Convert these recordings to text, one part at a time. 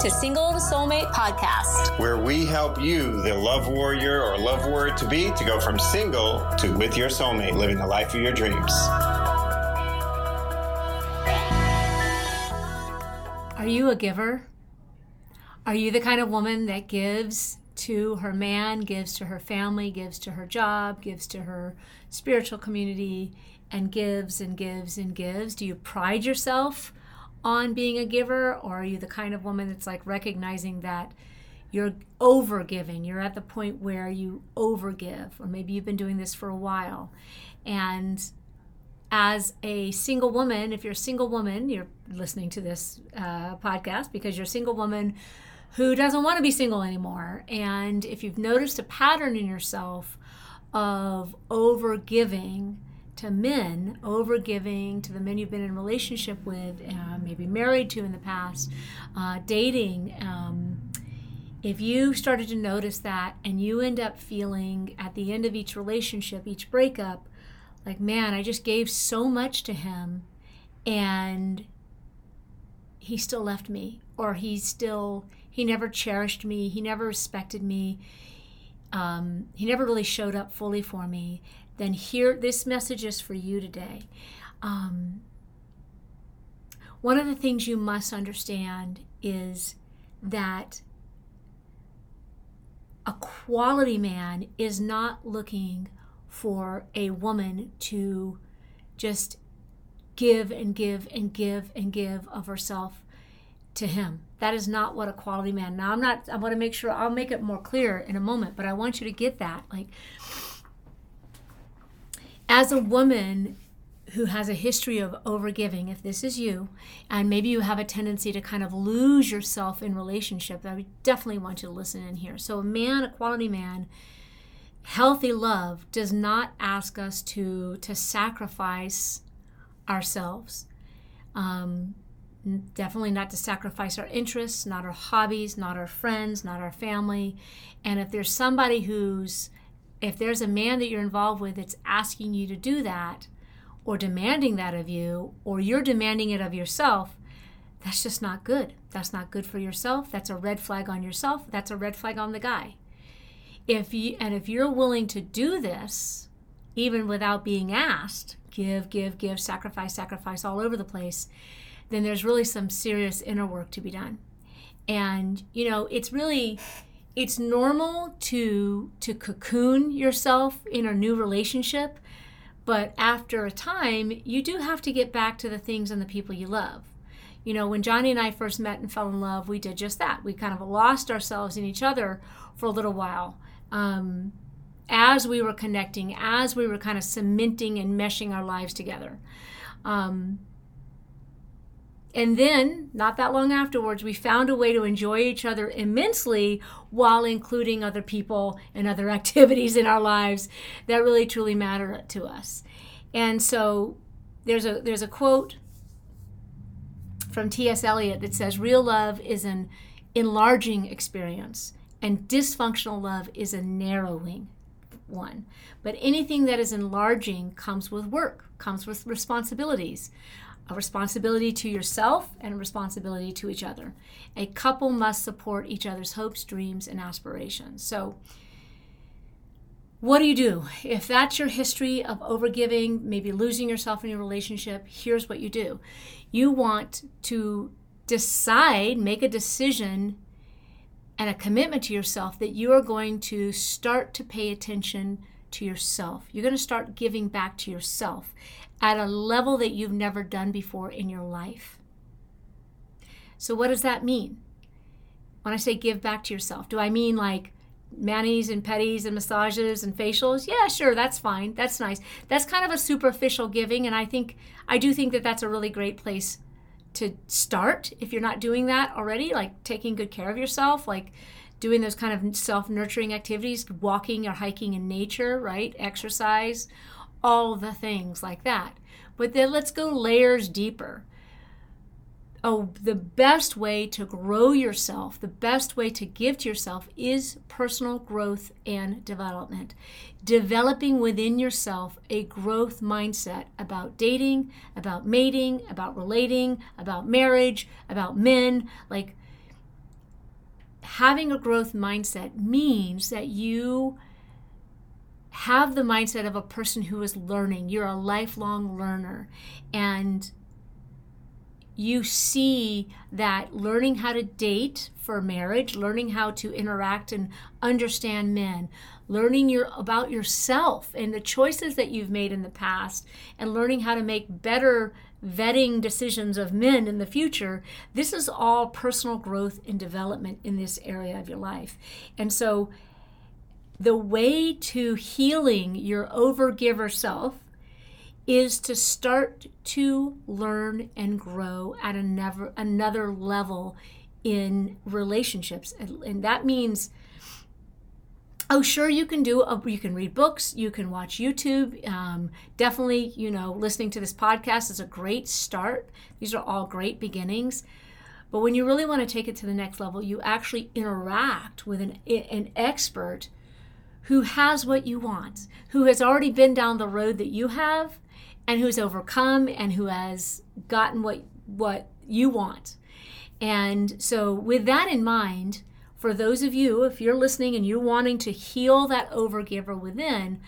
to Single Soulmate podcast, where we help you, the love warrior or love warrior to be, to go from single to with your soulmate, living the life of your dreams. Are you a giver? Are you the kind of woman that gives to her man, gives to her family, gives to her job, gives to her spiritual community, and gives and gives and gives? Do you pride yourself on being a giver, or are you the kind of woman that's like recognizing that you're over giving? You're at the point where you over give, or maybe you've been doing this for a while. And as a single woman, if you're a single woman, you're listening to this uh, podcast because you're a single woman who doesn't want to be single anymore. And if you've noticed a pattern in yourself of over giving, to men, over giving to the men you've been in relationship with, uh, maybe married to in the past, uh, dating. Um, if you started to notice that and you end up feeling at the end of each relationship, each breakup, like, man, I just gave so much to him and he still left me, or he still, he never cherished me, he never respected me. Um, he never really showed up fully for me then here this message is for you today. Um, one of the things you must understand is that a quality man is not looking for a woman to just give and give and give and give of herself to him. That is not what a quality man. Now I'm not I want to make sure I'll make it more clear in a moment, but I want you to get that. Like as a woman who has a history of overgiving, if this is you, and maybe you have a tendency to kind of lose yourself in relationship, I definitely want you to listen in here. So, a man, a quality man, healthy love does not ask us to to sacrifice ourselves. Um, definitely not to sacrifice our interests, not our hobbies, not our friends, not our family. And if there's somebody who's if there's a man that you're involved with that's asking you to do that or demanding that of you or you're demanding it of yourself that's just not good. That's not good for yourself. That's a red flag on yourself. That's a red flag on the guy. If you and if you're willing to do this even without being asked give give give sacrifice sacrifice all over the place then there's really some serious inner work to be done. And you know it's really it's normal to to cocoon yourself in a new relationship but after a time you do have to get back to the things and the people you love. You know when johnny and i first met and fell in love we did just that. We kind of lost ourselves in each other for a little while um, as we were connecting as we were kind of cementing and meshing our lives together. Um, and then, not that long afterwards, we found a way to enjoy each other immensely while including other people and other activities in our lives that really truly matter to us. And so there's a there's a quote from T.S. Eliot that says real love is an enlarging experience and dysfunctional love is a narrowing one. But anything that is enlarging comes with work, comes with responsibilities a responsibility to yourself and a responsibility to each other. A couple must support each other's hopes, dreams, and aspirations. So, what do you do? If that's your history of overgiving, maybe losing yourself in your relationship, here's what you do. You want to decide, make a decision, and a commitment to yourself that you are going to start to pay attention to yourself. You're going to start giving back to yourself at a level that you've never done before in your life. So, what does that mean? When I say give back to yourself, do I mean like manis and petties and massages and facials? Yeah, sure, that's fine. That's nice. That's kind of a superficial giving, and I think I do think that that's a really great place to start if you're not doing that already, like taking good care of yourself, like doing those kind of self-nurturing activities, walking or hiking in nature, right? Exercise, all the things like that. But then let's go layers deeper. Oh, the best way to grow yourself, the best way to give to yourself is personal growth and development. Developing within yourself a growth mindset about dating, about mating, about relating, about marriage, about men. Like having a growth mindset means that you have the mindset of a person who is learning. You're a lifelong learner. And you see that learning how to date for marriage, learning how to interact and understand men, learning your about yourself and the choices that you've made in the past and learning how to make better vetting decisions of men in the future, this is all personal growth and development in this area of your life. And so, the way to healing your overgiver self is to start to learn and grow at another, another level in relationships. And, and that means oh sure you can do a, you can read books you can watch youtube um, definitely you know listening to this podcast is a great start. These are all great beginnings. But when you really want to take it to the next level you actually interact with an, an expert who has what you want who has already been down the road that you have and who's overcome and who has gotten what what you want. And so with that in mind for those of you, if you're listening and you're wanting to heal that overgiver within,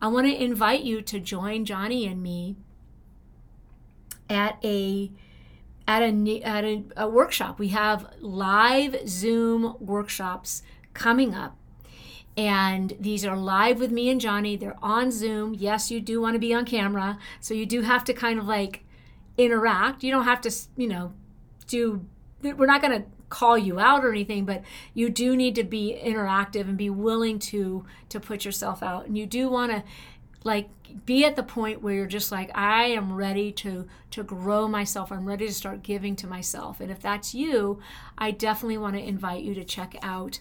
I want to invite you to join Johnny and me at a at a at a, a workshop. We have live Zoom workshops coming up. And these are live with me and Johnny. They're on Zoom. Yes, you do want to be on camera. So you do have to kind of like interact. You don't have to, you know, do, we're not going to call you out or anything but you do need to be interactive and be willing to to put yourself out. And you do want to like be at the point where you're just like i am ready to to grow myself. I'm ready to start giving to myself. And if that's you i definitely want to invite you to check out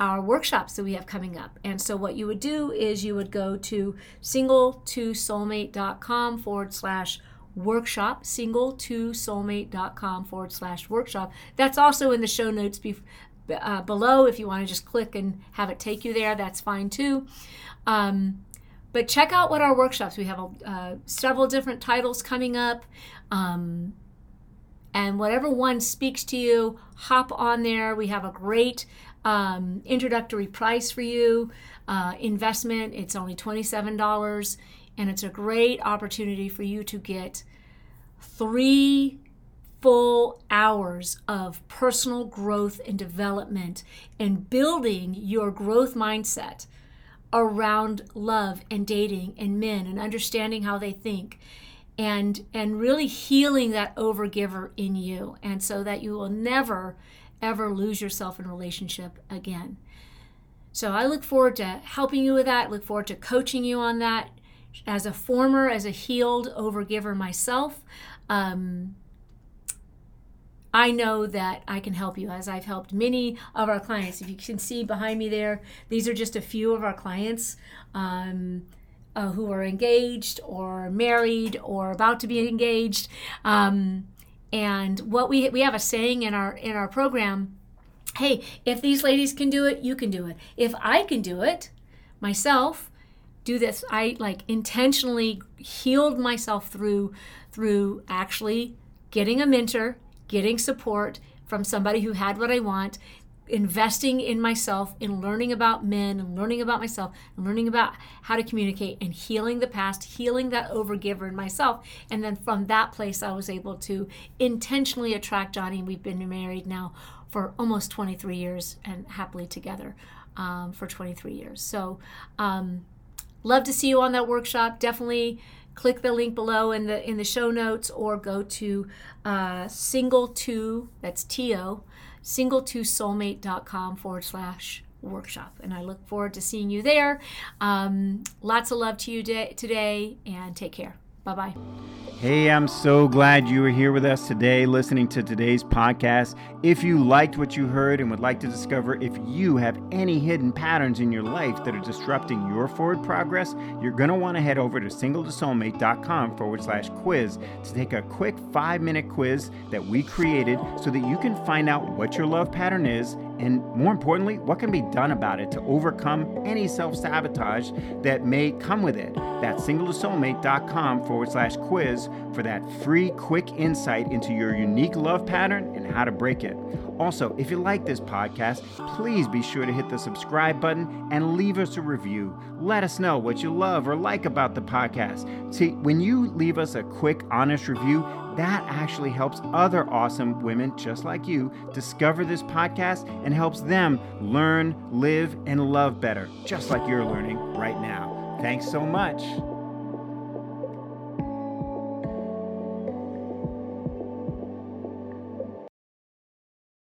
our workshops that we have coming up. And so what you would do is you would go to single to soulmate.com forward slash workshop, single to soulmate.com forward slash workshop. That's also in the show notes be, uh, below. If you want to just click and have it take you there, that's fine too. Um, but check out what our workshops we have uh, several different titles coming up um, and whatever one speaks to you hop on there we have a great um, introductory price for you uh, investment it's only $27 and it's a great opportunity for you to get three full hours of personal growth and development and building your growth mindset around love and dating and men and understanding how they think and and really healing that overgiver in you. And so that you will never ever lose yourself in relationship again. So i look forward to helping you with that look forward to coaching you on that as a former, as a healed overgiver myself, um, I know that I can help you as I've helped many of our clients. If you can see behind me there, these are just a few of our clients um, uh, who are engaged or married or about to be engaged. Um, and what we we have a saying in our in our program, hey, if these ladies can do it, you can do it. If I can do it myself, do this. I like intentionally healed myself through through actually getting a mentor getting support from somebody who had what i want investing in myself in learning about men and learning about myself and learning about how to communicate and healing the past healing that overgiver in myself. And then from that place i was able to intentionally attract johnny. And we've been married now for almost 23 years and happily together um, for 23 years. So um, love to see you on that workshop. Definitely click the link below in the in the show notes or go to uh, single two that's to single to soulmate.com forward slash workshop. And i look forward to seeing you there. Um, lots of love to you today and take care bye bye Hey, I'm so glad you are here with us today listening to today's podcast. If you liked what you heard and would like to discover if you have any hidden patterns in your life that are disrupting your forward progress, you're going to want to head over to singletosoulmate.com forward slash quiz to take a quick five minute quiz that we created so that you can find out what your love pattern is and more importantly, what can be done about it to overcome any self sabotage that may come with it. That's singletosoulmate.com forward slash quiz for that free, quick insight into your unique love pattern and how to break it. Also, if you like this podcast, please be sure to hit the subscribe button and leave us a review. Let us know what you love or like about the podcast. See, when you leave us a quick, honest review, that actually helps other awesome women just like you discover this podcast and helps them learn, live, and love better, just like you're learning right now. Thanks so much.